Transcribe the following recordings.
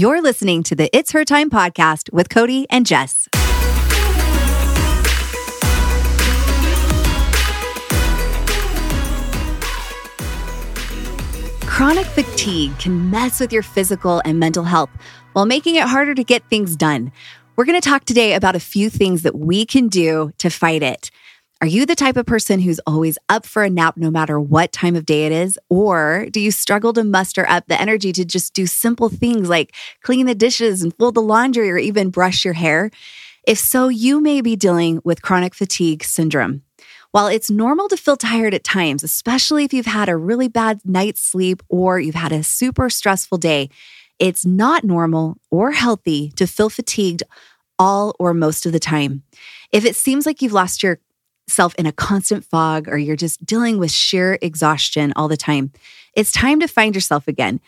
You're listening to the It's Her Time podcast with Cody and Jess. Chronic fatigue can mess with your physical and mental health while making it harder to get things done. We're going to talk today about a few things that we can do to fight it. Are you the type of person who's always up for a nap no matter what time of day it is? Or do you struggle to muster up the energy to just do simple things like clean the dishes and fold the laundry or even brush your hair? If so, you may be dealing with chronic fatigue syndrome. While it's normal to feel tired at times, especially if you've had a really bad night's sleep or you've had a super stressful day, it's not normal or healthy to feel fatigued all or most of the time. If it seems like you've lost your self in a constant fog or you're just dealing with sheer exhaustion all the time, it's time to find yourself again.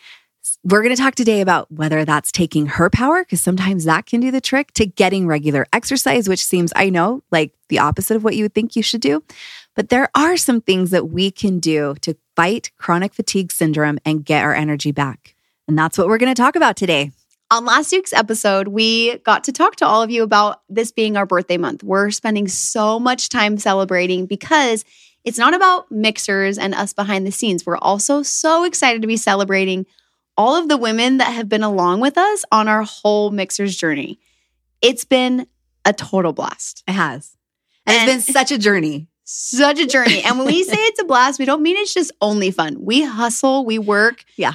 We're going to talk today about whether that's taking Herpower, because sometimes that can do the trick, to getting regular exercise, which seems, I know, like the opposite of what you would think you should do. But there are some things that we can do to fight chronic fatigue syndrome and get our energy back. And that's what we're going to talk about today. On last week's episode, we got to talk to all of you about this being our birthday month. We're spending so much time celebrating because it's not about Mixhers and us behind the scenes. We're also so excited to be celebrating all of the women that have been along with us on our whole Mixhers journey. It's been a total blast. It has. And, and it's been such a journey. Such a journey. And when we say it's a blast, we don't mean it's just only fun. We hustle, we work. Yeah.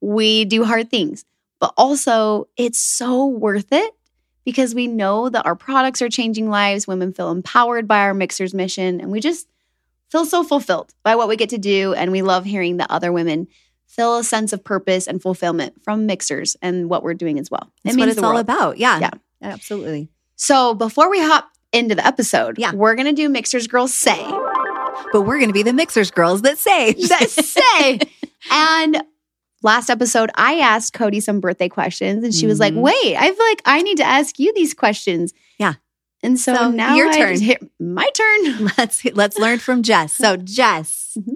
We do hard things but also it's so worth it because we know that our products are changing lives. Women feel empowered by our Mixhers' mission, and we just feel so fulfilled by what we get to do. And we love hearing that other women feel a sense of purpose and fulfillment from Mixhers and what we're doing as well. That's it what it's all about. Yeah. Yeah. Absolutely. So before we hop into the episode, yeah. we're going to do Mixhers Girls Say. But we're going to be the Mixhers Girls that say. that say. and last episode, I asked Cody some birthday questions and she was mm-hmm. like, wait, I feel like I need to ask you these questions. Yeah. And so, so now your turn. Here my turn. Let's let's learn from Jess. So Jess, mm-hmm.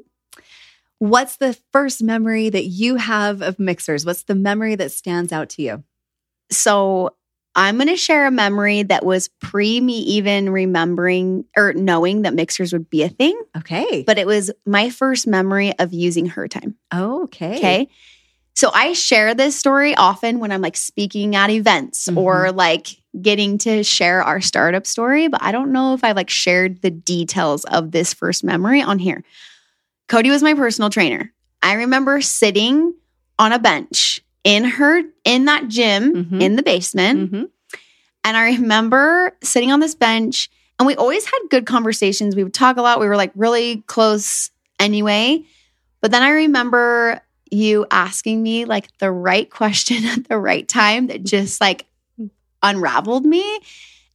what's the first memory that you have of Mixhers? What's the memory that stands out to you? So I'm going to share a memory that was pre me even remembering or knowing that Mixhers would be a thing. Okay. But it was my first memory of using Hertime. okay. Okay. So I share this story often when I'm like speaking at events mm-hmm. or like getting to share our startup story, but I don't know if I like shared the details of this first memory on here. Cody was my personal trainer. I remember sitting on a bench in her in that gym mm-hmm. in the basement. Mm-hmm. And I remember sitting on this bench and we always had good conversations. We would talk a lot. We were like really close anyway. But then I remember you asking me like the right question at the right time that just like unraveled me.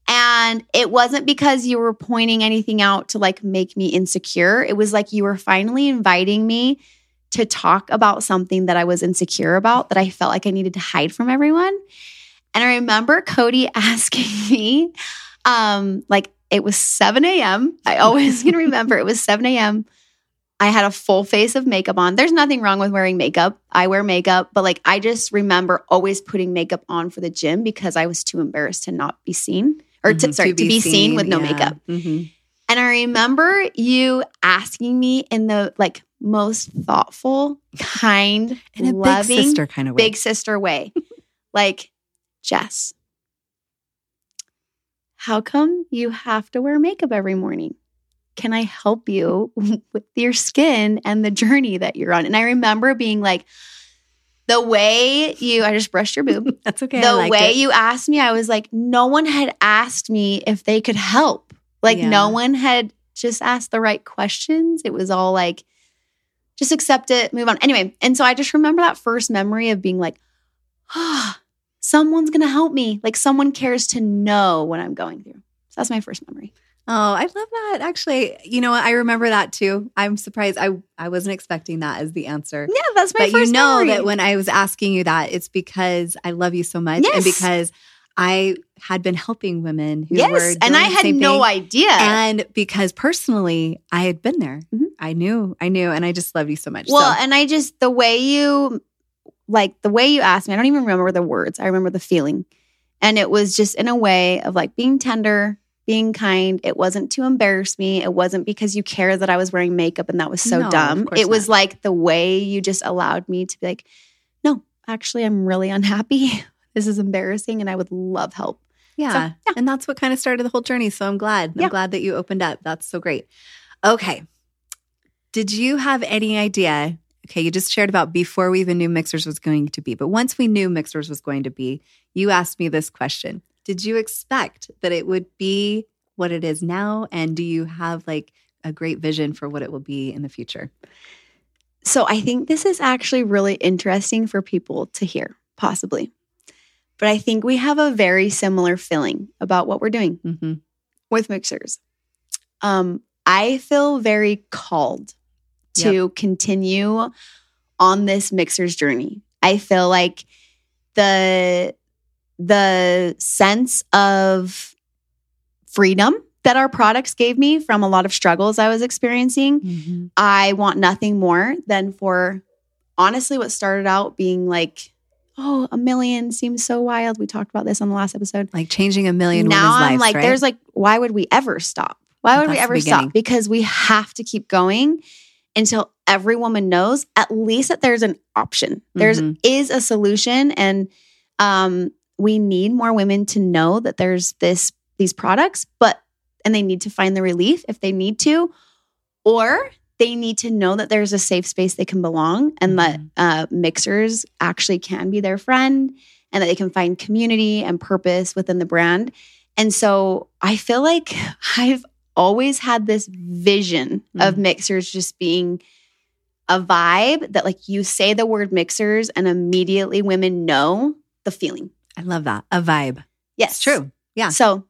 And it wasn't because you were pointing anything out to like make me insecure. It was like you were finally inviting me to talk about something that I was insecure about that I felt like I needed to hide from everyone. And I remember Cody asking me, um, like it was 7 a.m. I always can remember it was 7 a.m. I had a full face of makeup on. There's nothing wrong with wearing makeup. I wear makeup, but like I just remember always putting makeup on for the gym because I was too embarrassed to not be seen or to, mm-hmm, sorry, to be, to be seen, seen, with no yeah. makeup. Mm-hmm. And I remember you asking me in the like most thoughtful, kind, in a loving, big sister kind of way. Big sister way. like, Jess, how come you have to wear makeup every morning? Can I help you with your skin and the journey that you're on? And I remember being like, the way you, I just brushed your boob. That's okay. The way it. you asked me, I was like, no one had asked me if they could help. Like, yeah. no one had just asked the right questions. It was all like, just accept it, move on. Anyway, and so I just remember that first memory of being like, ah, oh, someone's going to help me. Like, someone cares to know what I'm going through. So that's my first memory. Oh, I love that. Actually, you know, I remember that too. I'm surprised. I I wasn't expecting that as the answer. Yeah, that's my but first you know memory. that when I was asking you that, it's because I love you so much, yes. and because I had been helping women who yes, were and I had no idea, and because personally I had been there, mm-hmm. I knew, I knew, and I just love you so much. Well, so. and I just the way you like the way you asked me, I don't even remember the words. I remember the feeling. And it was just in a way of like being tender, being kind. It wasn't to embarrass me. It wasn't because you care that I was wearing makeup and that was so No, dumb. It was not. like the way you just allowed me to be like, no, actually, I'm really unhappy. this is embarrassing and I would love help. Yeah. yeah. And that's what kind of started the whole journey. So I'm glad. I'm Yeah. glad that you opened up. That's so great. Okay. Did you have any idea? Okay, you just shared about before we even knew Mixhers was going to be, but once we knew Mixhers was going to be, you asked me this question. Did you expect that it would be what it is now? And do you have like a great vision for what it will be in the future? So I think this is actually really interesting for people to hear, possibly. But I think we have a very similar feeling about what we're doing Mm-hmm. with Mixhers. Um, I feel very called to continue on this Mixhers journey. I feel like the the sense of freedom that our products gave me from a lot of struggles I was experiencing Mm-hmm. I want nothing more than for honestly what started out being like, oh, a million seems so wild. We talked about this on the last episode. Like changing a million now I'm lives, like, right? there's like, why would we ever stop? Why would we That's the ever stop? Because we have to keep going until every woman knows at least that there's an option. There's Mhm. is a solution, and um, we need more women to know that there's this these products, but and they need to find the relief if they need to, or they need to know that there's a safe space they can belong and that Mhm. uh, Mixhers actually can be their friend and that they can find community and purpose within the brand. And so I feel like I've always had this vision of Mixhers just being a vibe that like you say the word Mixhers and immediately women know the feeling. I love that. A vibe. Yes. It's true. Yeah. So,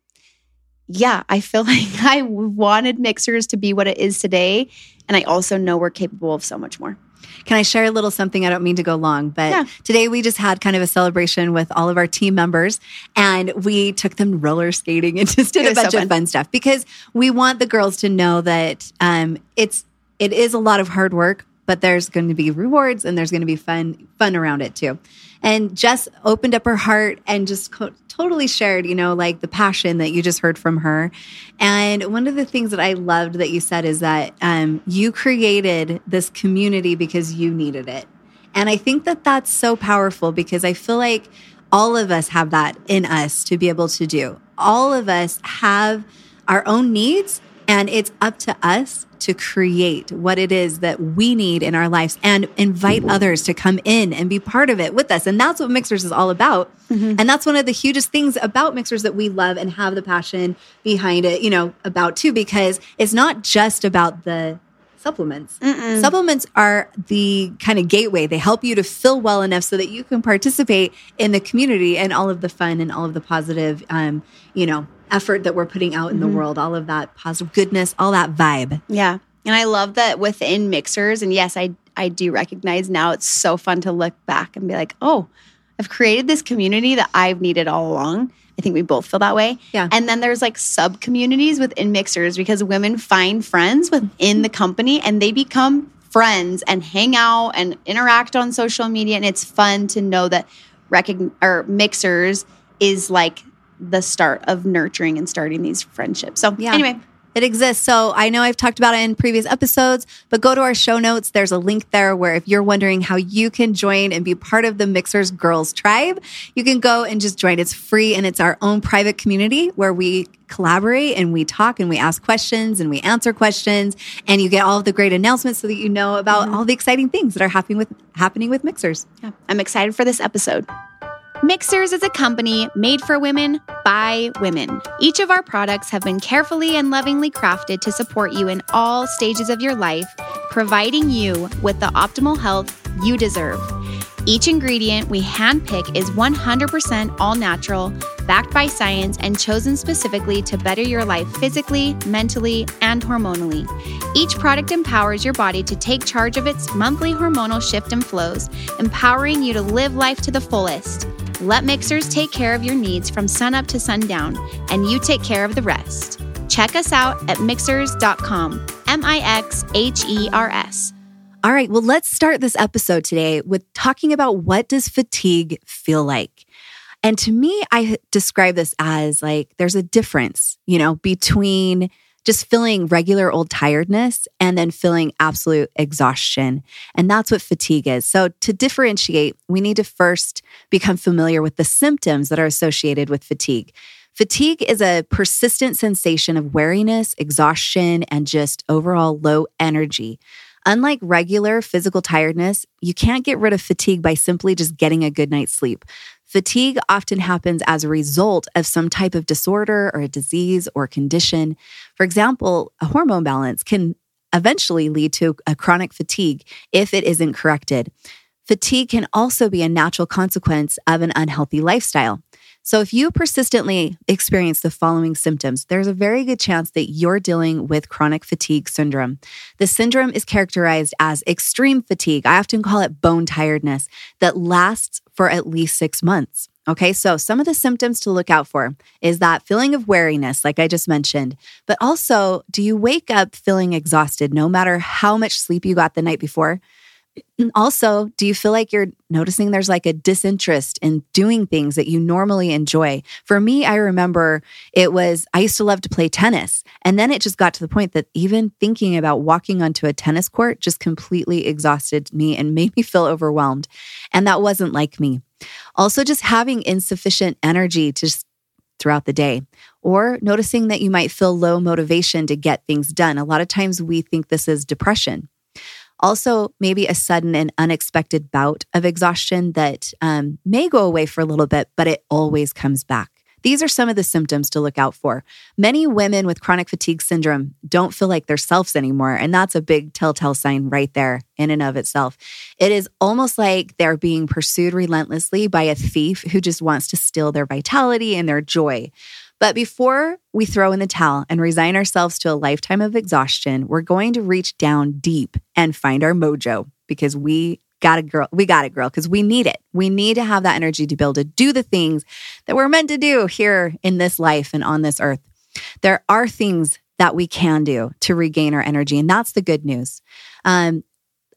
yeah, I feel like I wanted Mixhers to be what it is today. And I also know we're capable of so much more. Can I share a little something? I don't mean to go long, but Yeah. today we just had kind of a celebration with all of our team members and we took them roller skating and just did a was so bunch of fun. fun stuff because we want the girls to know that um, it's it is a lot of hard work, but there's going to be rewards and there's going to be fun fun around it too. And Jess opened up her heart and just co- totally shared, you know, like the passion that you just heard from her. And one of the things that I loved that you said is that um, you created this community because you needed it. And I think that that's so powerful because I feel like all of us have that in us to be able to do. All of us have our own needs, and it's up to us to create what it is that we need in our lives and invite others to come in and be part of it with us. And that's what Mixhers is all about. And that's one of the hugest things about Mixhers that we love and have the passion behind it, you know, about too, because it's not just about the supplements. Supplements are the kind of gateway. They help you to feel well enough so that you can participate in the community and all of the fun and all of the positive, um, you know, effort that we're putting out in the mm-hmm. world, all of that positive goodness, all that vibe. Yeah. And I love that within Mixhers, and yes, I I do recognize now it's so fun to look back and be like, oh, I've created this community that I've needed all along. I think we both feel that way. Yeah. And then there's like sub communities within Mixhers because women find friends within the company and they become friends and hang out and interact on social media. And it's fun to know that recogn- or Mixhers is like the start of nurturing and starting these friendships. So Yeah. anyway, It exists. So I know I've talked about it in previous episodes, but go to our show notes. There's a link there where if you're wondering how you can join and be part of the Mixhers Girls Tribe, you can go and just join. It's free and it's our own private community where we collaborate and we talk and we ask questions and we answer questions and you get all of the great announcements so that you know about mm-hmm. all the exciting things that are happening with happening with Mixhers. Yeah, I'm excited for this episode. Mixhers is a company made for women by women. Each of our products have been carefully and lovingly crafted to support you in all stages of your life, providing you with the optimal health you deserve. Each ingredient we handpick is 100% all natural, backed by science, and chosen specifically to better your life physically, mentally, and hormonally. Each product empowers your body to take charge of its monthly hormonal shift and flows, empowering you to live life to the fullest. Let Mixhers take care of your needs from sunup to sundown, and you take care of the rest. Check us out at mixhers.com, M I X H E R S. All right, well, let's start this episode today with talking about what does fatigue feel like? And to me, I describe this as like there's a difference, you know, between just feeling regular old tiredness and then feeling absolute exhaustion. And that's what fatigue is. So, to differentiate, we need to first become familiar with the symptoms that are associated with fatigue. Fatigue is a persistent sensation of weariness, exhaustion, and just overall low energy. Unlike regular physical tiredness, you can't get rid of fatigue by simply just getting a good night's sleep. Fatigue often happens as a result of some type of disorder or a disease or condition. For example, a hormone balance can eventually lead to a chronic fatigue if it isn't corrected. Fatigue can also be a natural consequence of an unhealthy lifestyle. So, if you persistently experience the following symptoms, there's a very good chance that you're dealing with chronic fatigue syndrome. The syndrome is characterized as extreme fatigue. I often call it bone tiredness that lasts for at least six months. Okay, so some of the symptoms to look out for is that feeling of weariness, like I just mentioned, but also do you wake up feeling exhausted no matter how much sleep you got the night before? also, do you feel like you're noticing there's like a disinterest in doing things that you normally enjoy? For me, I remember it was, I used to love to play tennis. And then it just got to the point that even thinking about walking onto a tennis court just completely exhausted me and made me feel overwhelmed. And that wasn't like me. Also, just having insufficient energy to just throughout the day, or noticing that you might feel low motivation to get things done. A lot of times we think this is depression. Also, maybe a sudden and unexpected bout of exhaustion that um, may go away for a little bit, but it always comes back. These are some of the symptoms to look out for. Many women with chronic fatigue syndrome don't feel like themselves anymore. And that's a big telltale sign right there in and of itself. It is almost like they're being pursued relentlessly by a thief who just wants to steal their vitality and their joy. But before we throw in the towel and resign ourselves to a lifetime of exhaustion, we're going to reach down deep and find our mojo because we got a girl. We got it, girl, because we need it. We need to have that energy to be able to do the things that we're meant to do here in this life and on this earth. There are things that we can do to regain our energy, and that's the good news. Um,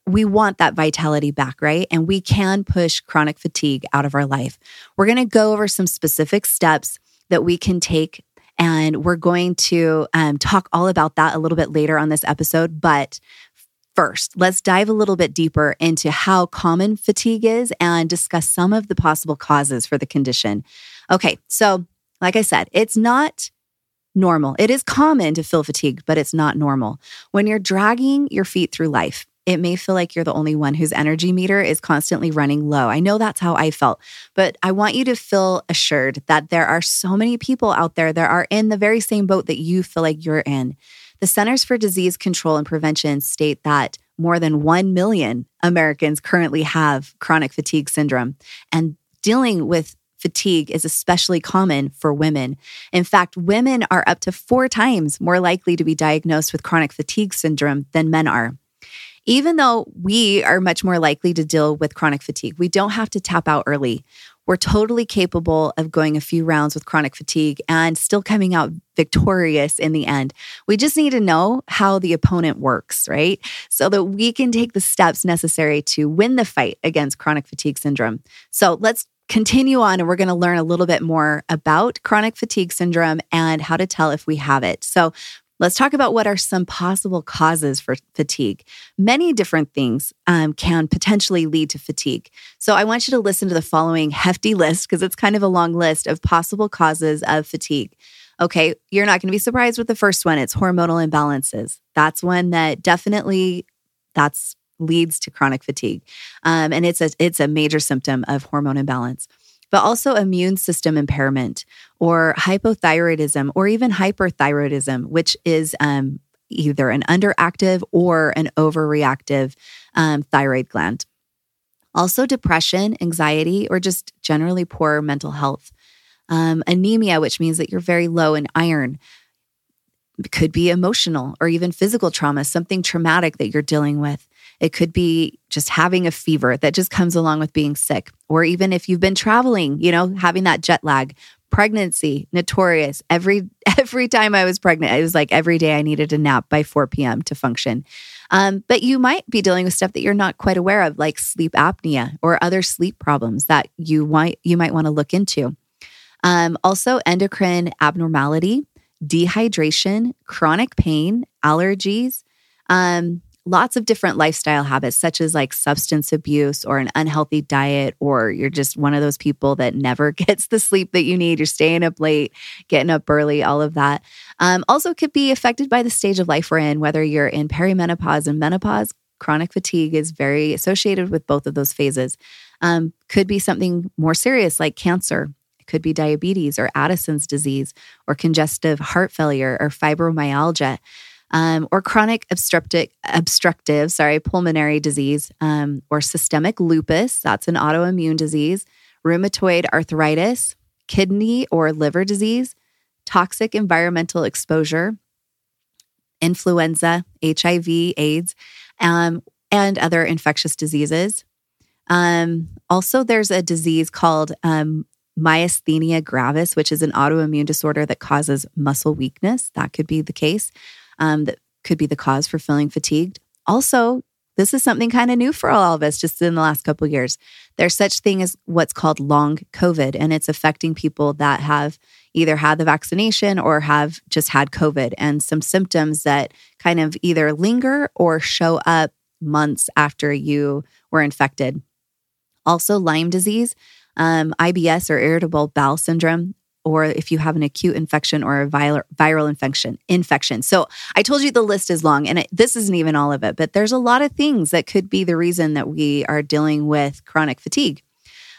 we want that vitality back, right? And we can push chronic fatigue out of our life. We're going to go over some specific steps that we can take. And we're going to um, talk all about that a little bit later on this episode. But first, let's dive a little bit deeper into how common fatigue is and discuss some of the possible causes for the condition. Okay, so like I said, it's not normal. It is common to feel fatigued, but it's not normal. When you're dragging your feet through life, it may feel like you're the only one whose energy meter is constantly running low. I know that's how I felt, but I want you to feel assured that there are so many people out there that are in the very same boat that you feel like you're in. The Centers for Disease Control and Prevention state that more than 1 million Americans currently have chronic fatigue syndrome, and dealing with fatigue is especially common for women. In fact, women are up to four times more likely to be diagnosed with chronic fatigue syndrome than men are. Even though we are much more likely to deal with chronic fatigue, we don't have to tap out early. We're totally capable of going a few rounds with chronic fatigue and still coming out victorious in the end. We just need to know how the opponent works, right? So that we can take the steps necessary to win the fight against chronic fatigue syndrome. So let's continue on and we're going to learn a little bit more about chronic fatigue syndrome and how to tell if we have it. So, Let's talk about what are some possible causes for fatigue. Many different things um, can potentially lead to fatigue. So I want you to listen to the following hefty list because it's kind of a long list of possible causes of fatigue. Okay, you're not going to be surprised with the first one. It's hormonal imbalances. That's one that definitely that's leads to chronic fatigue, um, and it's a it's a major symptom of hormone imbalance but also immune system impairment or hypothyroidism or even hyperthyroidism, which is um, either an underactive or an overreactive um, thyroid gland. Also, depression, anxiety, or just generally poor mental health. Um, anemia, which means that you're very low in iron. Could be emotional or even physical trauma, something traumatic that you're dealing with. It could be just having a fever that just comes along with being sick, or even if you've been traveling, you know, having that jet lag. Pregnancy, notorious. Every every time I was pregnant, it was like every day I needed a nap by 4 p.m. to function. Um, but you might be dealing with stuff that you're not quite aware of, like sleep apnea or other sleep problems that you might you might want to look into. Um, also, endocrine abnormality, dehydration, chronic pain, allergies. Um, lots of different lifestyle habits, such as like substance abuse or an unhealthy diet, or you're just one of those people that never gets the sleep that you need. You're staying up late, getting up early, all of that. Um, also, could be affected by the stage of life we're in, whether you're in perimenopause and menopause. Chronic fatigue is very associated with both of those phases. Um, could be something more serious like cancer. Could be diabetes or Addison's disease or congestive heart failure or fibromyalgia um, or chronic obstructive, obstructive, sorry, pulmonary disease, um, or systemic lupus. That's an autoimmune disease. Rheumatoid arthritis, kidney or liver disease, toxic environmental exposure, influenza, HIV, AIDS, um, and other infectious diseases. Um, also, there's a disease called um, myasthenia gravis, which is an autoimmune disorder that causes muscle weakness. That could be the case um, that could be the cause for feeling fatigued. Also, this is something kind of new for all of us just in the last couple years. There's such thing as what's called long COVID, and it's affecting people that have either had the vaccination or have just had COVID and some symptoms that kind of either linger or show up months after you were infected. Also, Lyme disease, um, IBS or irritable bowel syndrome, or if you have an acute infection or a viral, viral infection infection. So I told you the list is long and it, this isn't even all of it, but there's a lot of things that could be the reason that we are dealing with chronic fatigue.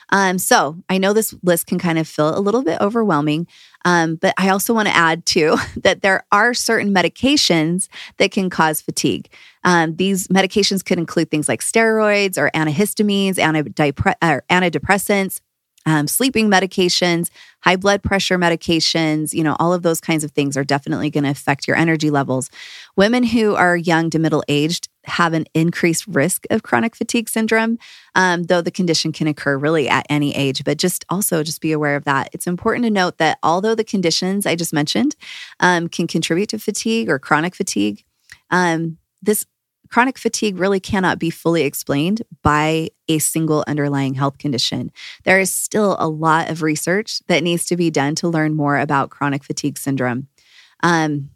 Um, so I know this list can kind of feel a little bit overwhelming, um, but I also want to add too that there are certain medications that can cause fatigue. Um, these medications could include things like steroids or antihistamines, antidepressants, um, sleeping medications, high blood pressure medications, you know, all of those kinds of things are definitely going to affect your energy levels. Women who are young to middle aged have an increased risk of chronic fatigue syndrome, um, though the condition can occur really at any age. But just also just be aware of that. It's important to note that although the conditions I just mentioned um, can contribute to fatigue or chronic fatigue, um, this chronic fatigue really cannot be fully explained by a single underlying health condition. There is still a lot of research that needs to be done to learn more about chronic fatigue syndrome. Um,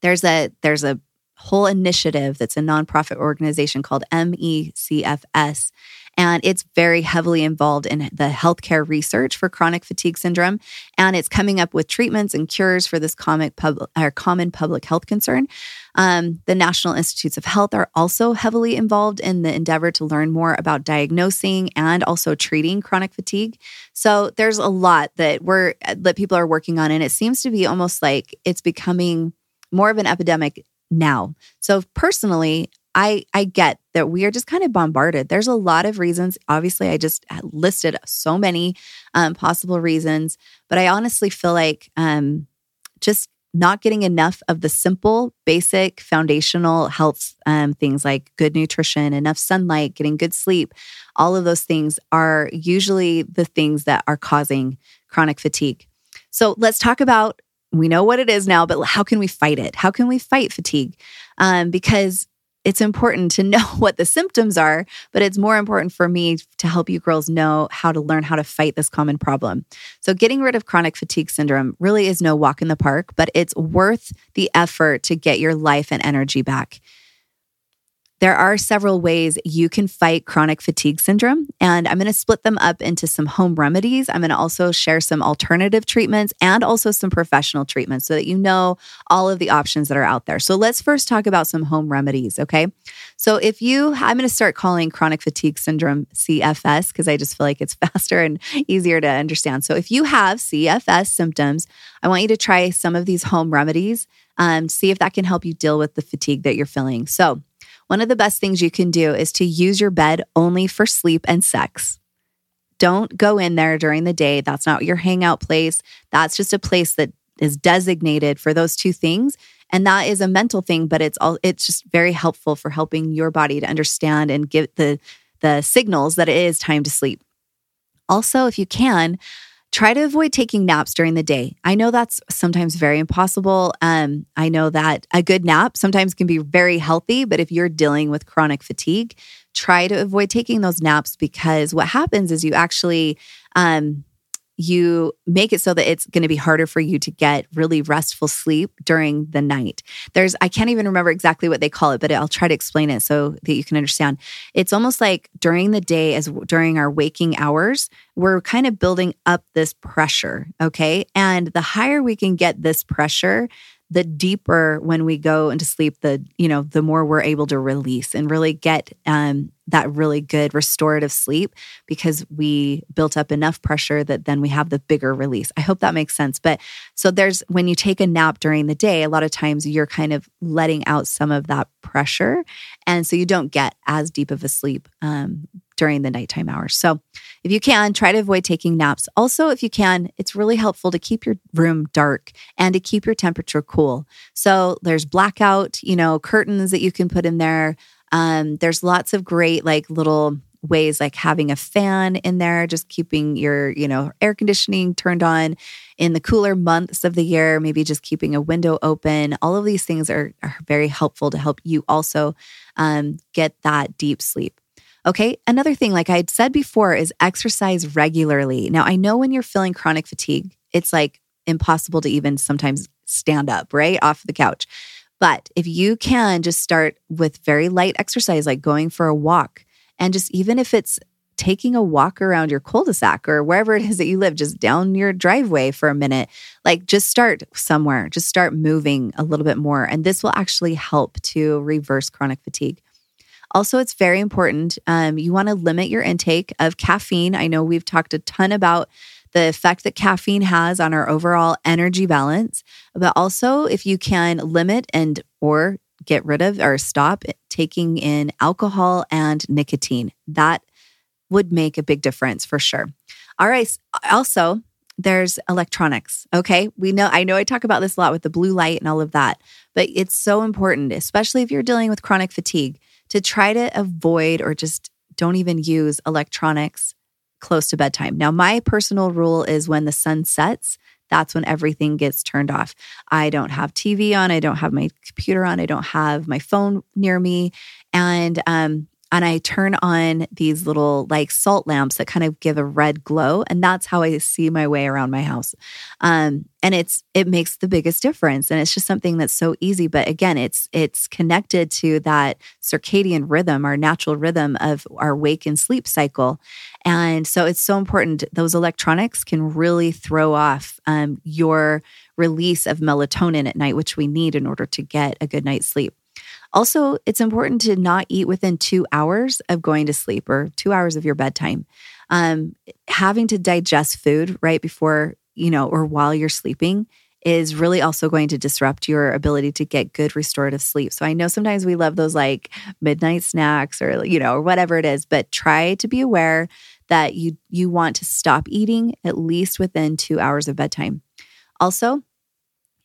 there's a there's a whole initiative that's a nonprofit organization called MECFS. And it's very heavily involved in the healthcare research for chronic fatigue syndrome. And it's coming up with treatments and cures for this common public, or common public health concern. Um, the National Institutes of Health are also heavily involved in the endeavor to learn more about diagnosing and also treating chronic fatigue. So there's a lot that we're that people are working on, and it seems to be almost like it's becoming more of an epidemic now. So personally, I I get that we are just kind of bombarded. There's a lot of reasons. Obviously, I just listed so many um, possible reasons, but I honestly feel like um, just not getting enough of the simple, basic, foundational health um, things like good nutrition, enough sunlight, getting good sleep, all of those things are usually the things that are causing chronic fatigue. So let's talk about we know what it is now, but how can we fight it? How can we fight fatigue? Um, because it's important to know what the symptoms are, but it's more important for me to help you girls know how to learn how to fight this common problem. So, getting rid of chronic fatigue syndrome really is no walk in the park, but it's worth the effort to get your life and energy back. There are several ways you can fight chronic fatigue syndrome, and I'm going to split them up into some home remedies. I'm going to also share some alternative treatments and also some professional treatments so that you know all of the options that are out there. So let's first talk about some home remedies, okay? So if you, I'm going to start calling chronic fatigue syndrome CFS because I just feel like it's faster and easier to understand. So if you have CFS symptoms, I want you to try some of these home remedies. Um, see if that can help you deal with the fatigue that you're feeling. So, one of the best things you can do is to use your bed only for sleep and sex. Don't go in there during the day. That's not your hangout place. That's just a place that is designated for those two things. And that is a mental thing, but it's all it's just very helpful for helping your body to understand and give the the signals that it is time to sleep. Also, if you can, try to avoid taking naps during the day. I know that's sometimes very impossible. Um, I know that a good nap sometimes can be very healthy, but if you're dealing with chronic fatigue, try to avoid taking those naps because what happens is you actually um, you make it so that it's going to be harder for you to get really restful sleep during the night. There's, I can't even remember exactly what they call it, but I'll try to explain it so that you can understand. It's almost like during the day, as during our waking hours, we're kind of building up this pressure. Okay. And the higher we can get this pressure, the deeper when we go into sleep, the you know, the more we're able to release and really get um, that really good restorative sleep because we built up enough pressure that then we have the bigger release. I hope that makes sense. But so there's when you take a nap during the day, a lot of times you're kind of letting out some of that pressure, and so you don't get as deep of a sleep um, during the nighttime hours. So, if you can, try to avoid taking naps. Also, if you can, it's really helpful to keep your room dark and to keep your temperature cool. So, there's blackout, you know, curtains that you can put in there. Um, there's lots of great, like, little ways like having a fan in there just keeping your you know air conditioning turned on in the cooler months of the year maybe just keeping a window open all of these things are, are very helpful to help you also um, get that deep sleep Okay. Another thing, like I had said before, is exercise regularly. Now, I know when you're feeling chronic fatigue, it's like impossible to even sometimes stand up, right? Off the couch. But if you can just start with very light exercise, like going for a walk, and just even if it's taking a walk around your cul-de-sac or wherever it is that you live, just down your driveway for a minute, like just start somewhere, just start moving a little bit more. And this will actually help to reverse chronic fatigue. Also, it's very important. Um, you want to limit your intake of caffeine. I know we've talked a ton about the effect that caffeine has on our overall energy balance, but also if you can limit and or get rid of or stop taking in alcohol and nicotine. That would make a big difference for sure. All right. Also, there's electronics. Okay. We know, I know I talk about this a lot with the blue light and all of that, but it's so important, especially if you're dealing with chronic fatigue, to try to avoid or just don't even use electronics close to bedtime. Now, my personal rule is when the sun sets, that's when everything gets turned off. I don't have TV on, I don't have my computer on, I don't have my phone near me. And um, and I turn on these little like salt lamps that kind of give a red glow, and that's how I see my way around my house. Um, and it's it makes the biggest difference, and it's just something that's so easy. But again, it's it's connected to that circadian rhythm, our natural rhythm of our wake and sleep cycle, and so it's so important. Those electronics can really throw off um, your release of melatonin at night, which we need in order to get a good night's sleep. Also, it's important to not eat within two hours of going to sleep or two hours of your bedtime. Um, having to digest food right before, you know, or while you're sleeping is really also going to disrupt your ability to get good restorative sleep. So I know sometimes we love those like midnight snacks or you know or whatever it is, but try to be aware that you you want to stop eating at least within 2 hours of bedtime. Also,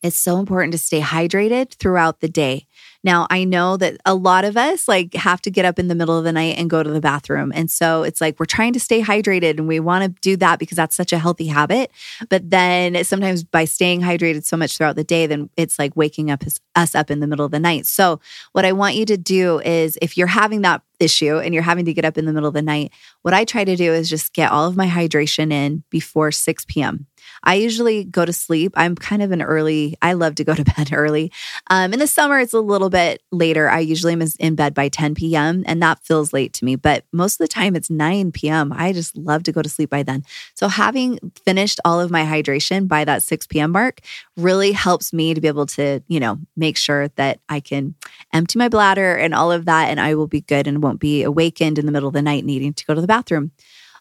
it's so important to stay hydrated throughout the day. Now, I know that a lot of us like have to get up in the middle of the night and go to the bathroom. And so it's like we're trying to stay hydrated and we want to do that because that's such a healthy habit. But then sometimes by staying hydrated so much throughout the day, then it's like waking up us up in the middle of the night. So, what I want you to do is if you're having that issue and you're having to get up in the middle of the night, what I try to do is just get all of my hydration in before 6 p.m. I usually go to sleep. I'm kind of an early, I love to go to bed early. Um, in the summer, it's a little bit later. I usually am in bed by 10 p.m., and that feels late to me. But most of the time, it's 9 p.m. I just love to go to sleep by then. So, having finished all of my hydration by that 6 p.m. mark really helps me to be able to, you know, make sure that I can empty my bladder and all of that, and I will be good and won't be awakened in the middle of the night needing to go to the bathroom.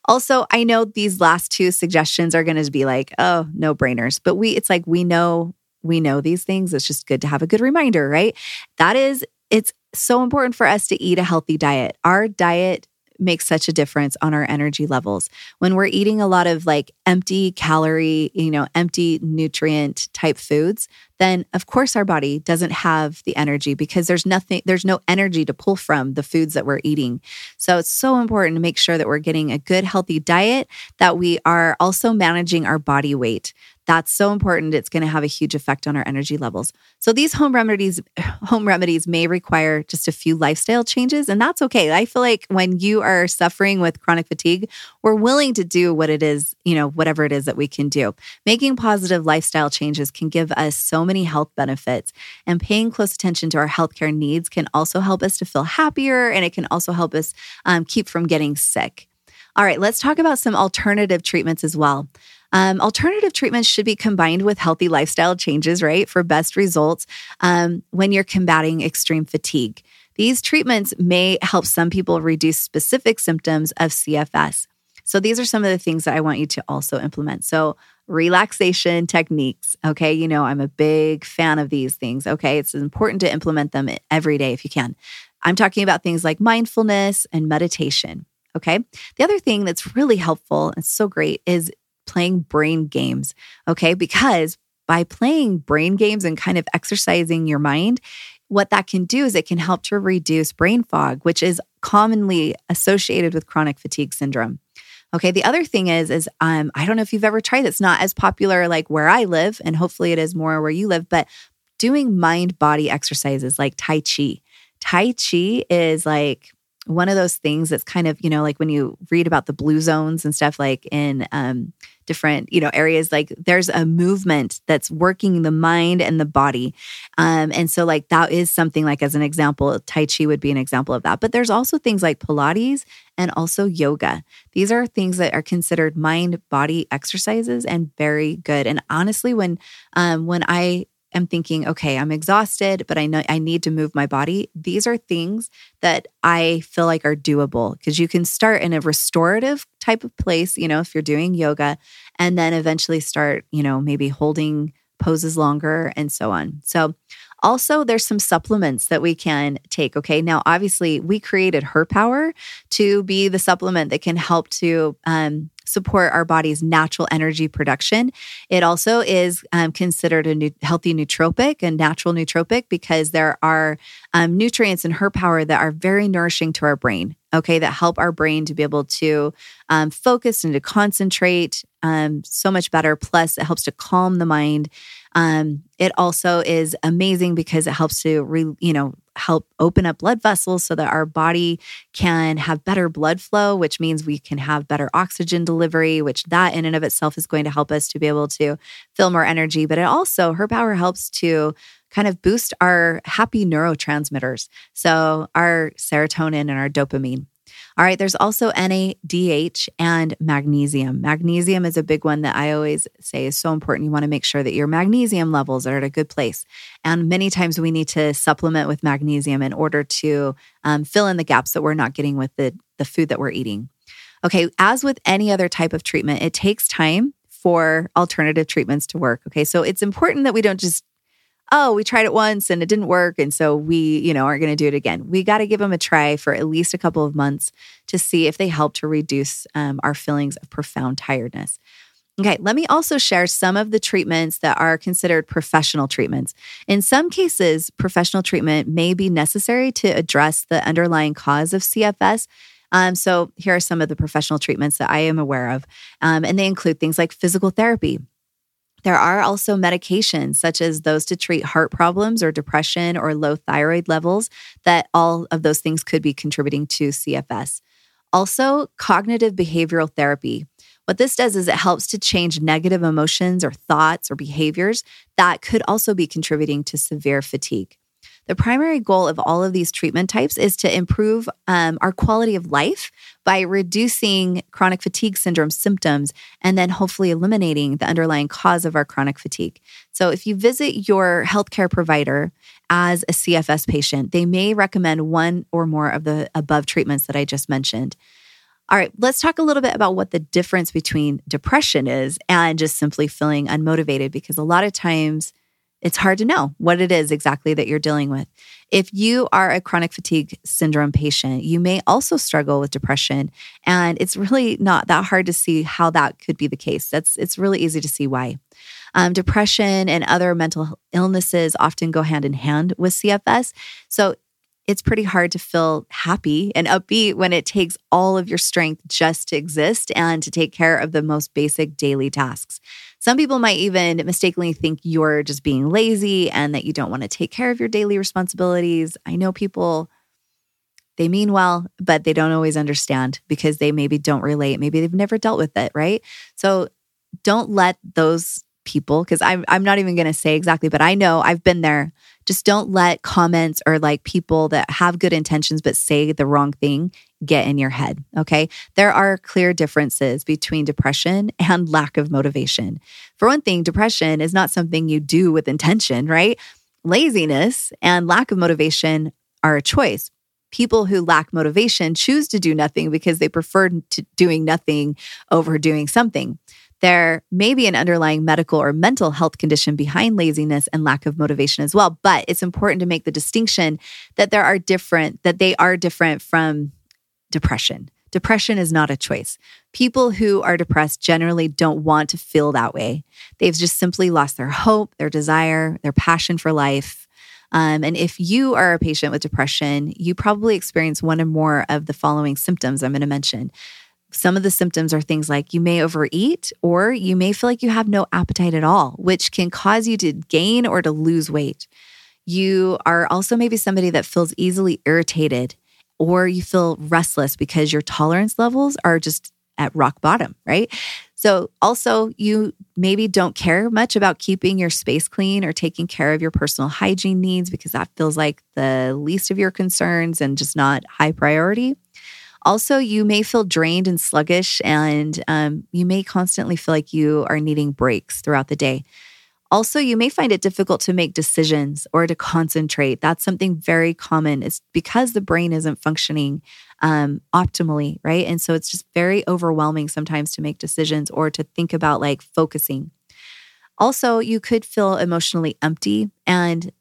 Also, I know these last two suggestions are going to be like, oh, no brainers, but we, it's like we know, we know these things. It's just good to have a good reminder, right? That is, it's so important for us to eat a healthy diet. Our diet makes such a difference on our energy levels. When we're eating a lot of like empty calorie, you know, empty nutrient type foods, then of course our body doesn't have the energy because there's nothing, there's no energy to pull from the foods that we're eating. So it's so important to make sure that we're getting a good, healthy diet, that we are also managing our body weight. That's so important. It's going to have a huge effect on our energy levels. So these home remedies home remedies may require just a few lifestyle changes and that's okay. I feel like when you are suffering with chronic fatigue, we're willing to do what it is, you know, whatever it is that we can do. Making positive lifestyle changes can give us so many health benefits and paying close attention to our healthcare needs can also help us to feel happier and it can also help us um, keep from getting sick. All right, let's talk about some alternative treatments as well. Um, alternative treatments should be combined with healthy lifestyle changes, right, for best results um, when you're combating extreme fatigue. These treatments may help some people reduce specific symptoms of CFS. So, these are some of the things that I want you to also implement. So, relaxation techniques. Okay. You know, I'm a big fan of these things. Okay. It's important to implement them every day if you can. I'm talking about things like mindfulness and meditation. Okay. The other thing that's really helpful and so great is playing brain games. Okay. Because by playing brain games and kind of exercising your mind, what that can do is it can help to reduce brain fog, which is commonly associated with chronic fatigue syndrome. Okay. The other thing is, is um, I don't know if you've ever tried. It's not as popular like where I live, and hopefully it is more where you live. But doing mind body exercises like Tai Chi. Tai Chi is like one of those things that's kind of you know like when you read about the blue zones and stuff like in um, different you know areas like there's a movement that's working the mind and the body. Um, and so like that is something like as an example tai chi would be an example of that. But there's also things like pilates and also yoga. These are things that are considered mind body exercises and very good. And honestly when um, when i am thinking, okay, I'm exhausted, but I know I need to move my body. These are things that I feel like are doable because you can start in a restorative type of place, you know, if you're doing yoga, and then eventually start, you know, maybe holding poses longer and so on. So, also, there's some supplements that we can take. Okay. Now, obviously, we created Herpower to be the supplement that can help to um, support our body's natural energy production. It also is um, considered a new, healthy nootropic, a natural nootropic, because there are um, nutrients in Herpower that are very nourishing to our brain. Okay, that help our brain to be able to um, focus and to concentrate um, so much better. Plus, it helps to calm the mind. Um, it also is amazing because it helps to, re, you know, help open up blood vessels so that our body can have better blood flow, which means we can have better oxygen delivery, which that in and of itself is going to help us to be able to feel more energy. But it also, Herpower helps to kind of boost our happy neurotransmitters. So our serotonin and our dopamine. All right, there's also NADH and magnesium. Magnesium is a big one that I always say is so important. You want to make sure that your magnesium levels are at a good place. And many times we need to supplement with magnesium in order to um, fill in the gaps that we're not getting with the, the food that we're eating. Okay, as with any other type of treatment, it takes time for alternative treatments to work. Okay, so it's important that we don't just oh, we tried it once and it didn't work. And so we, you know, aren't going to do it again. We got to give them a try for at least a couple of months to see if they help to reduce um, our feelings of profound tiredness. Okay, let me also share some of the treatments that are considered professional treatments. In some cases, professional treatment may be necessary to address the underlying cause of CFS. Um, so, here are some of the professional treatments that I am aware of, um, and they include things like physical therapy, there are also medications, such as those to treat heart problems or depression or low thyroid levels, that all of those things could be contributing to CFS. Also, cognitive behavioral therapy. What this does is it helps to change negative emotions or thoughts or behaviors that could also be contributing to severe fatigue. The primary goal of all of these treatment types is to improve um, our quality of life by reducing chronic fatigue syndrome symptoms and then hopefully eliminating the underlying cause of our chronic fatigue. So, if you visit your healthcare provider as a CFS patient, they may recommend one or more of the above treatments that I just mentioned. All right, let's talk a little bit about what the difference between depression is and just simply feeling unmotivated because a lot of times it's hard to know what it is exactly that you're dealing with. If you are a chronic fatigue syndrome patient, you may also struggle with depression, and it's really not that hard to see how that could be the case. That's it's really easy to see why. Um, depression and other mental illnesses often go hand in hand with CFS. So it's pretty hard to feel happy and upbeat when it takes all of your strength just to exist and to take care of the most basic daily tasks. Some people might even mistakenly think you're just being lazy and that you don't want to take care of your daily responsibilities. I know people, they mean well, but they don't always understand because they maybe don't relate. Maybe they've never dealt with it, right? So don't let those people, because I'm, I'm not even going to say exactly, but I know I've been there just don't let comments or like people that have good intentions but say the wrong thing get in your head. Okay. There are clear differences between depression and lack of motivation. For one thing, depression is not something you do with intention, right? Laziness and lack of motivation are a choice. People who lack motivation choose to do nothing because they prefer to doing nothing over doing something. There may be an underlying medical or mental health condition behind laziness and lack of motivation as well, but it's important to make the distinction that there are different, that they are different from depression. Depression is not a choice. People who are depressed generally don't want to feel that way. They've just simply lost their hope, their desire, their passion for life. Um, and if you are a patient with depression, you probably experience one or more of the following symptoms I'm going to mention. Some of the symptoms are things like you may overeat, or you may feel like you have no appetite at all, which can cause you to gain or to lose weight. You are also maybe somebody that feels easily irritated, or you feel restless because your tolerance levels are just at rock bottom, right? So, also, you maybe don't care much about keeping your space clean or taking care of your personal hygiene needs because that feels like the least of your concerns and just not high priority. Also, you may feel drained and sluggish, and um, you may constantly feel like you are needing breaks throughout the day. Also, you may find it difficult to make decisions or to concentrate. That's something very common. It's because the brain isn't functioning um, optimally, right? And so it's just very overwhelming sometimes to make decisions or to think about like focusing. Also, you could feel emotionally empty and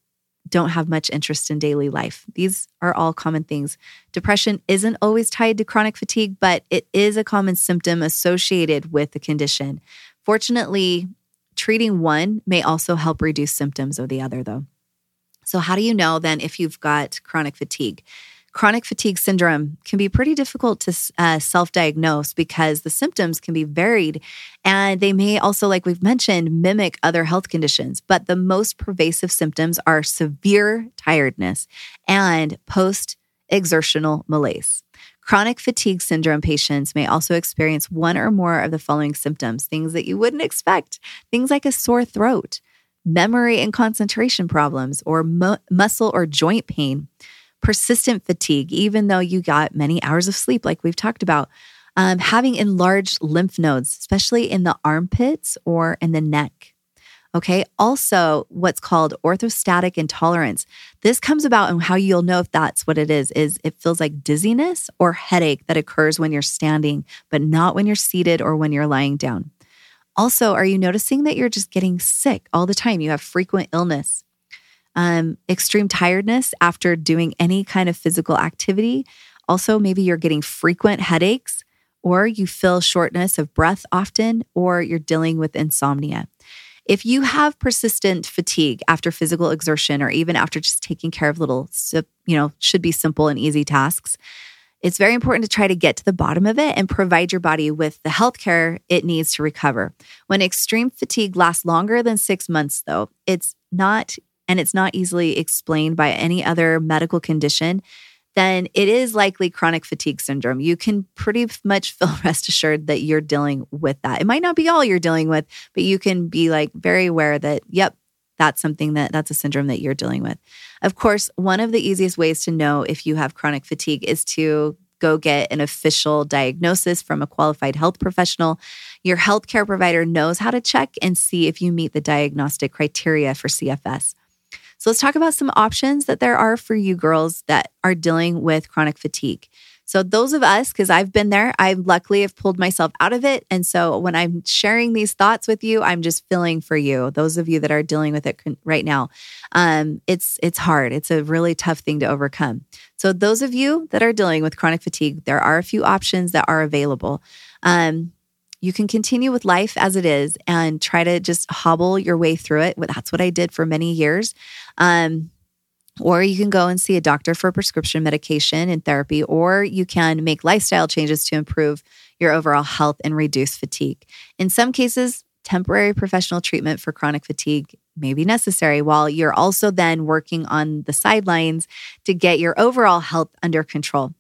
don't have much interest in daily life. These are all common things. Depression isn't always tied to chronic fatigue, but it is a common symptom associated with the condition. Fortunately, treating one may also help reduce symptoms of the other, though. So, how do you know then if you've got chronic fatigue? Chronic fatigue syndrome can be pretty difficult to uh, self diagnose because the symptoms can be varied and they may also, like we've mentioned, mimic other health conditions. But the most pervasive symptoms are severe tiredness and post exertional malaise. Chronic fatigue syndrome patients may also experience one or more of the following symptoms, things that you wouldn't expect, things like a sore throat, memory and concentration problems, or mu- muscle or joint pain persistent fatigue, even though you got many hours of sleep, like we've talked about. Um, having enlarged lymph nodes, especially in the armpits or in the neck. Okay. Also, what's called orthostatic intolerance. This comes about and how you'll know if that's what it is, is it feels like dizziness or headache that occurs when you're standing, but not when you're seated or when you're lying down. Also, are you noticing that you're just getting sick all the time? You have frequent illness um, extreme tiredness after doing any kind of physical activity. Also, maybe you're getting frequent headaches, or you feel shortness of breath often, or you're dealing with insomnia. If you have persistent fatigue after physical exertion, or even after just taking care of little, you know, should be simple and easy tasks, it's very important to try to get to the bottom of it and provide your body with the health care it needs to recover. When extreme fatigue lasts longer than six months, though, it's not and it's not easily explained by any other medical condition, then it is likely chronic fatigue syndrome. You can pretty much feel rest assured that you're dealing with that. It might not be all you're dealing with, but you can be like very aware that, yep, that's something that that's a syndrome that you're dealing with. Of course, one of the easiest ways to know if you have chronic fatigue is to go get an official diagnosis from a qualified health professional. Your healthcare provider knows how to check and see if you meet the diagnostic criteria for CFS. So let's talk about some options that there are for you girls that are dealing with chronic fatigue. So, those of us, because I've been there, I luckily have pulled myself out of it. And so, when I'm sharing these thoughts with you, I'm just feeling for you. Those of you that are dealing with it right now, um, it's it's hard. It's a really tough thing to overcome. So, those of you that are dealing with chronic fatigue, there are a few options that are available. Um, you can continue with life as it is and try to just hobble your way through it. That's what I did for many years. Um, or you can go and see a doctor for prescription medication and therapy, or you can make lifestyle changes to improve your overall health and reduce fatigue. In some cases, temporary professional treatment for chronic fatigue may be necessary while you're also then working on the sidelines to get your overall health under control.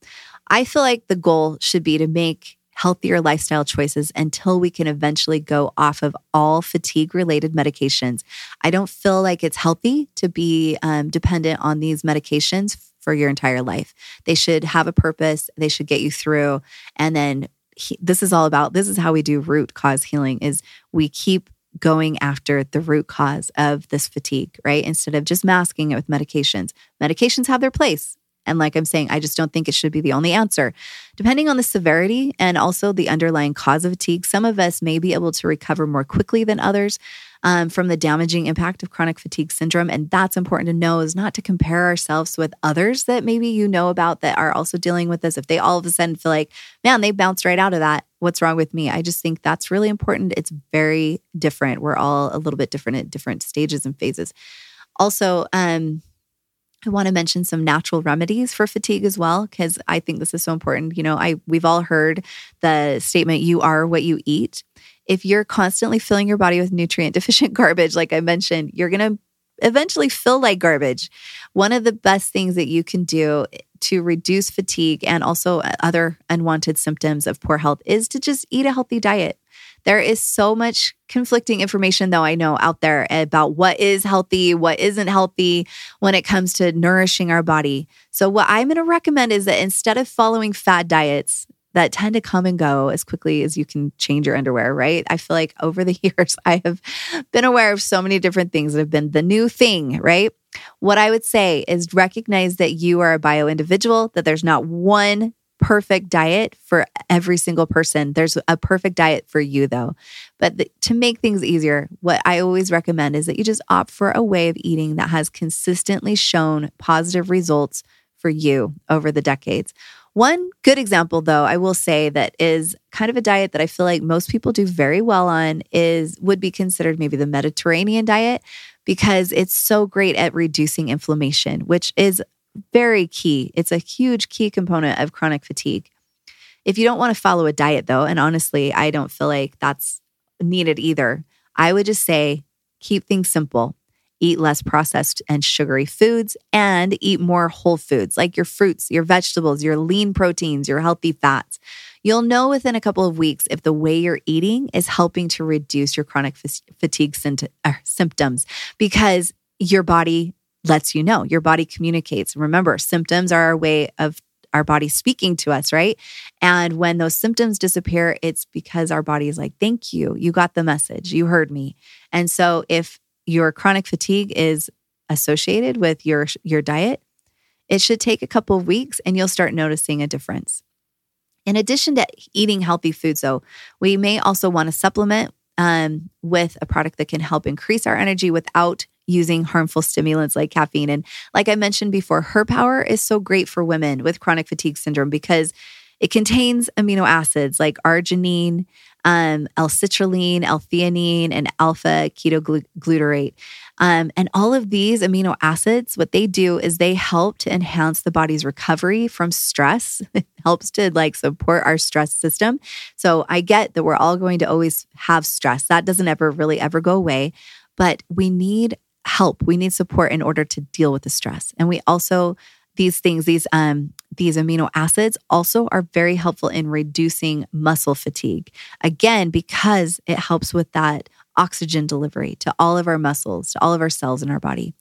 I feel like the goal should be to make healthier lifestyle choices until we can eventually go off of all fatigue related medications. I don't feel like it's healthy to be um, dependent on these medications for your entire life. They should have a purpose, they should get you through. And then he, this is all about this is how we do root cause healing is we keep going after the root cause of this fatigue, right? Instead of just masking it with medications. Medications have their place. And like I'm saying, I just don't think it should be the only answer. Depending on the severity and also the underlying cause of fatigue, some of us may be able to recover more quickly than others um, from the damaging impact of chronic fatigue syndrome. And that's important to know is not to compare ourselves with others that maybe you know about that are also dealing with this. If they all of a sudden feel like, man, they bounced right out of that. What's wrong with me? I just think that's really important. It's very different. We're all a little bit different at different stages and phases. Also, um, I want to mention some natural remedies for fatigue as well because I think this is so important. You know, I we've all heard the statement you are what you eat. If you're constantly filling your body with nutrient deficient garbage like I mentioned, you're going to eventually feel like garbage. One of the best things that you can do to reduce fatigue and also uh, other unwanted symptoms of poor health is to just eat a healthy diet. There is so much conflicting information, though, I know out there about what is healthy, what isn't healthy when it comes to nourishing our body. So, what I'm going to recommend is that instead of following fad diets, that tend to come and go as quickly as you can change your underwear, right? I feel like over the years, I have been aware of so many different things that have been the new thing, right? What I would say is recognize that you are a bio individual, that there's not one perfect diet for every single person. There's a perfect diet for you, though. But the, to make things easier, what I always recommend is that you just opt for a way of eating that has consistently shown positive results for you over the decades. One good example, though, I will say that is kind of a diet that I feel like most people do very well on is would be considered maybe the Mediterranean diet because it's so great at reducing inflammation, which is very key. It's a huge key component of chronic fatigue. If you don't want to follow a diet, though, and honestly, I don't feel like that's needed either, I would just say keep things simple. Eat less processed and sugary foods and eat more whole foods like your fruits, your vegetables, your lean proteins, your healthy fats. You'll know within a couple of weeks if the way you're eating is helping to reduce your chronic fatigue uh, symptoms because your body lets you know. Your body communicates. Remember, symptoms are our way of our body speaking to us, right? And when those symptoms disappear, it's because our body is like, thank you. You got the message. You heard me. And so if your chronic fatigue is associated with your your diet, it should take a couple of weeks and you'll start noticing a difference. In addition to eating healthy foods, though, we may also want to supplement um, with a product that can help increase our energy without using harmful stimulants like caffeine. And like I mentioned before, Herpower is so great for women with chronic fatigue syndrome because it contains amino acids like arginine, um, L-citrulline, L-theanine, and alpha ketoglutarate. Um, and all of these amino acids, what they do is they help to enhance the body's recovery from stress. It helps to like support our stress system. So I get that we're all going to always have stress. That doesn't ever really ever go away. But we need help. We need support in order to deal with the stress. And we also these things, these um, these amino acids also are very helpful in reducing muscle fatigue. Again, because it helps with that oxygen delivery to all of our muscles, to all of our cells in our body.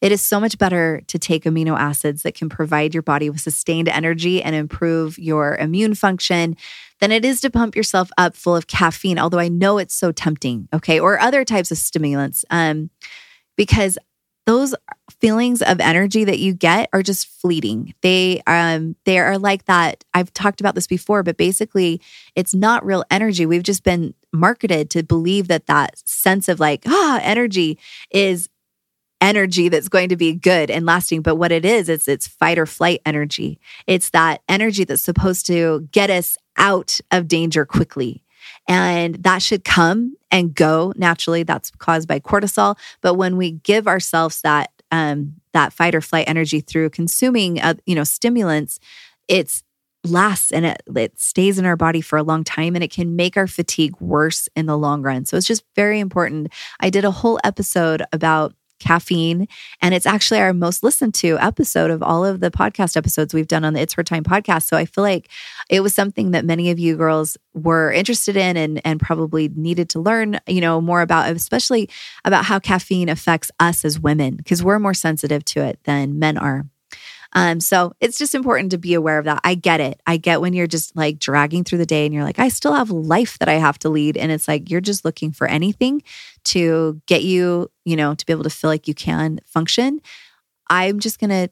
It is so much better to take amino acids that can provide your body with sustained energy and improve your immune function than it is to pump yourself up full of caffeine, although I know it's so tempting, okay, or other types of stimulants. Um, because those feelings of energy that you get are just fleeting. They um they are like that. I've talked about this before, but basically it's not real energy. We've just been marketed to believe that that sense of like ah energy is energy that's going to be good and lasting but what it is it's it's fight or flight energy it's that energy that's supposed to get us out of danger quickly and that should come and go naturally that's caused by cortisol but when we give ourselves that um, that fight or flight energy through consuming, uh, you know, stimulants, it's lasts and it, it stays in our body for a long time and it can make our fatigue worse in the long run. So it's just very important. I did a whole episode about caffeine. And it's actually our most listened to episode of all of the podcast episodes we've done on the It's Her Time podcast. So I feel like it was something that many of you girls were interested in and, and probably needed to learn, you know, more about, especially about how caffeine affects us as women, because we're more sensitive to it than men are. Um, so it's just important to be aware of that. I get it. I get when you're just like dragging through the day and you're like, I still have life that I have to lead. And it's like you're just looking for anything to get you, you know, to be able to feel like you can function. I'm just going to,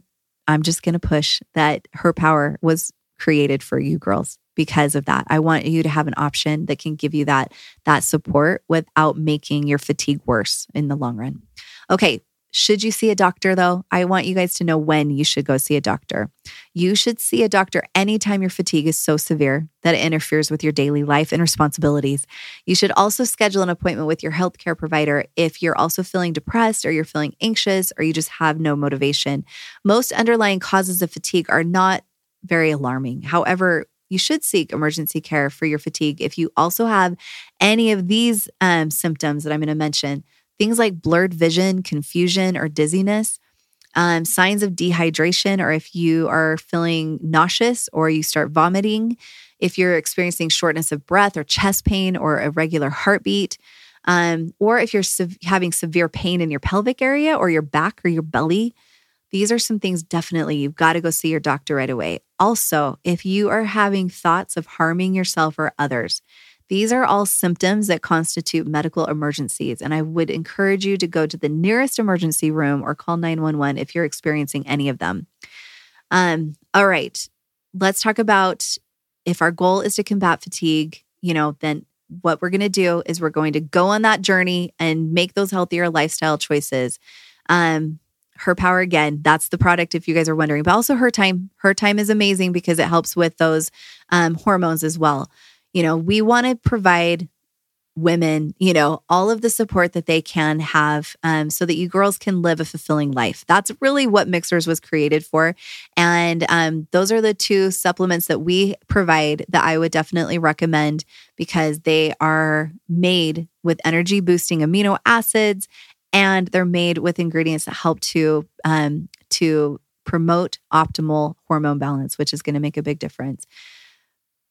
I'm just going to push that Herpower was created for you girls because of that. I want you to have an option that can give you that that support without making your fatigue worse in the long run. Okay, should you see a doctor though? I want you guys to know when you should go see a doctor. You should see a doctor anytime your fatigue is so severe that it interferes with your daily life and responsibilities. You should also schedule an appointment with your healthcare provider if you're also feeling depressed or you're feeling anxious or you just have no motivation. Most underlying causes of fatigue are not very alarming. However, you should seek emergency care for your fatigue if you also have any of these um, symptoms that I'm going to mention things like blurred vision, confusion, or dizziness, um, signs of dehydration, or if you are feeling nauseous or you start vomiting, if you're experiencing shortness of breath or chest pain or irregular heartbeat, um, or if you're sev- having severe pain in your pelvic area or your back or your belly. These are some things definitely you've got to go see your doctor right away. Also, if you are having thoughts of harming yourself or others, these are all symptoms that constitute medical emergencies, and I would encourage you to go to the nearest emergency room or call 911 if you're experiencing any of them. Um, all right, let's talk about if our goal is to combat fatigue, you know, then what we're going to do is we're going to go on that journey and make those healthier lifestyle choices. Um, Herpower again that's the product if you guys are wondering but also Hertime her time is amazing because it helps with those um, hormones as well you know, we want to provide women, you know, all of the support that they can have um, so that you girls can live a fulfilling life. That's really what Mixhers was created for. And um, those are the two supplements that we provide that I would definitely recommend because they are made with energy boosting amino acids and they're made with ingredients that help to um, to promote optimal hormone balance, which is going to make a big difference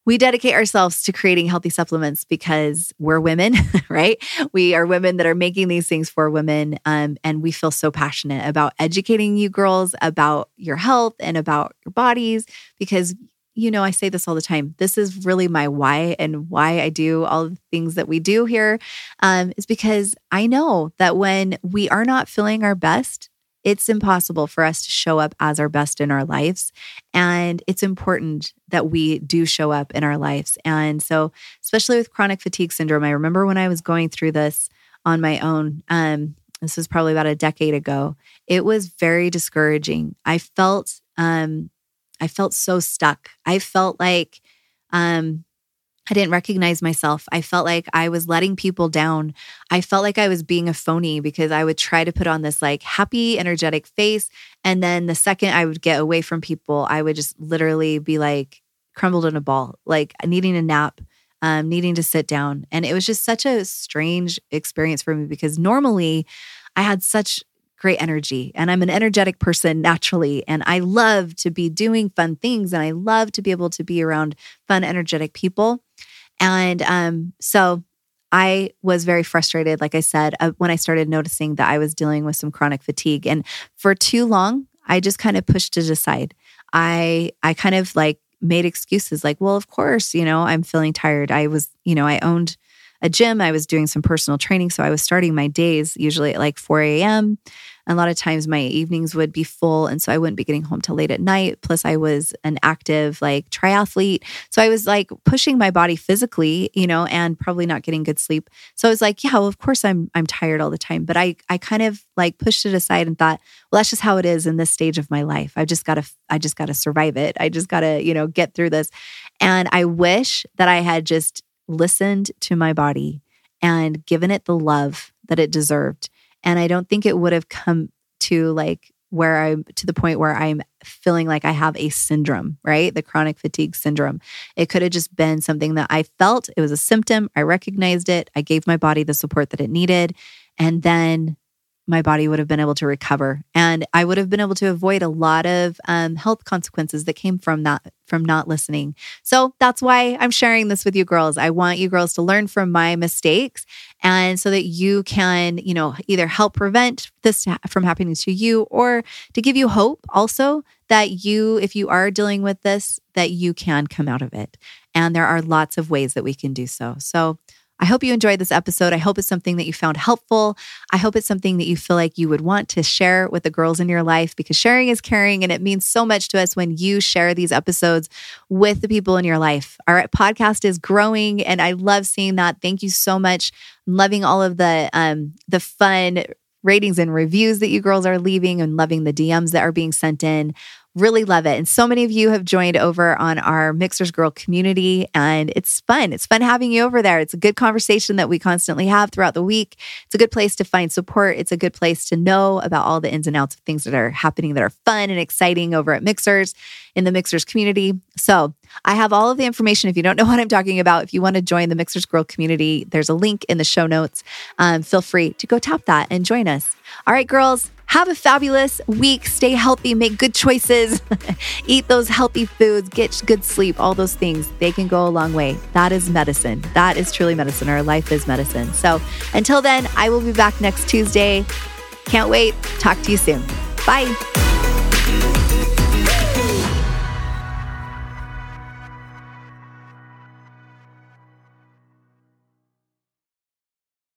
we dedicate ourselves to creating healthy supplements because we're women, right? We are women that are making these things for women. Um, and we feel so passionate about educating you girls about your health and about your bodies because, you know, I say this all the time. This is really my why and why I do all the things that we do here um, is because I know that when we are not feeling our best, it's impossible for us to show up as our best in our lives. And it's important that we do show up in our lives. And so, especially with chronic fatigue syndrome, I remember when I was going through this on my own. Um, this was probably about a decade ago. It was very discouraging. I felt, um, I felt so stuck. I felt like, um, I didn't recognize myself. I felt like I was letting people down. I felt like I was being a phony because I would try to put on this like happy, energetic face. And then the second I would get away from people, I would just literally be like crumbled in a ball, like needing a nap, um, needing to sit down. And it was just such a strange experience for me because normally I had such great energy and I'm an energetic person naturally. And I love to be doing fun things and I love to be able to be around fun, energetic people. And um, so I was very frustrated, like I said, uh, when I started noticing that I was dealing with some chronic fatigue. And for too long, I just kind of pushed it aside. I I kind of like made excuses like, well, of course, you know, I'm feeling tired. I was, you know, I owned a gym. I was doing some personal training. So I was starting my days usually at like 4 a.m. a lot of times my evenings would be full. And so I wouldn't be getting home till late at night. Plus, I was an active like triathlete. So I was like pushing my body physically, you know, and probably not getting good sleep. So I was like, yeah, well, of course I'm I'm tired all the time. But I I kind of like pushed it aside and thought, well, that's just how it is in this stage of my life. I've just gotta I just gotta survive it. I just gotta, you know, get through this. And I wish that I had just listened to my body and given it the love that it deserved. And I don't think it would have come to like where I'm to the point where I'm feeling like I have a syndrome, right? The chronic fatigue syndrome. It could have just been something that I felt, it was a symptom. I recognized it. I gave my body the support that it needed. And then my body would have been able to recover. And i would have been able to avoid a lot of um, health consequences that came from that from not listening. So that's why i'm sharing this with you girls. I want you girls to learn from my mistakes and so that you can you know either help prevent this from happening to you or to give you hope also that you if you are dealing with this that you can come out of it. And there are lots of ways that we can do so. So I hope you enjoyed this episode. I hope it's something that you found helpful. I hope it's something that you feel like you would want to share with the girls in your life because sharing is caring and it means so much to us when you share these episodes with the people in your life. Our podcast is growing and I love seeing that. Thank you so much. I'm loving all of the um the fun ratings and reviews that you girls are leaving and loving the DMs that are being sent in. Really love it. And so many of you have joined over on our Mixhers Girl community, and it's fun. It's fun having you over there. It's a good conversation that we constantly have throughout the week. It's a good place to find support. It's a good place to know about all the ins and outs of things that are happening that are fun and exciting over at Mixhers in the Mixhers community. So I have all of the information. If you don't know what I'm talking about, if you want to join the Mixhers Girl community, there's a link in the show notes. Um, feel free to go tap that and join us. All right, girls, have a fabulous week. Stay healthy, make good choices, eat those healthy foods, get good sleep, all those things. They can go a long way. That is medicine. That is truly medicine. Our life is medicine. So until then, I will be back next Tuesday. Can't wait. Talk to you soon. Bye.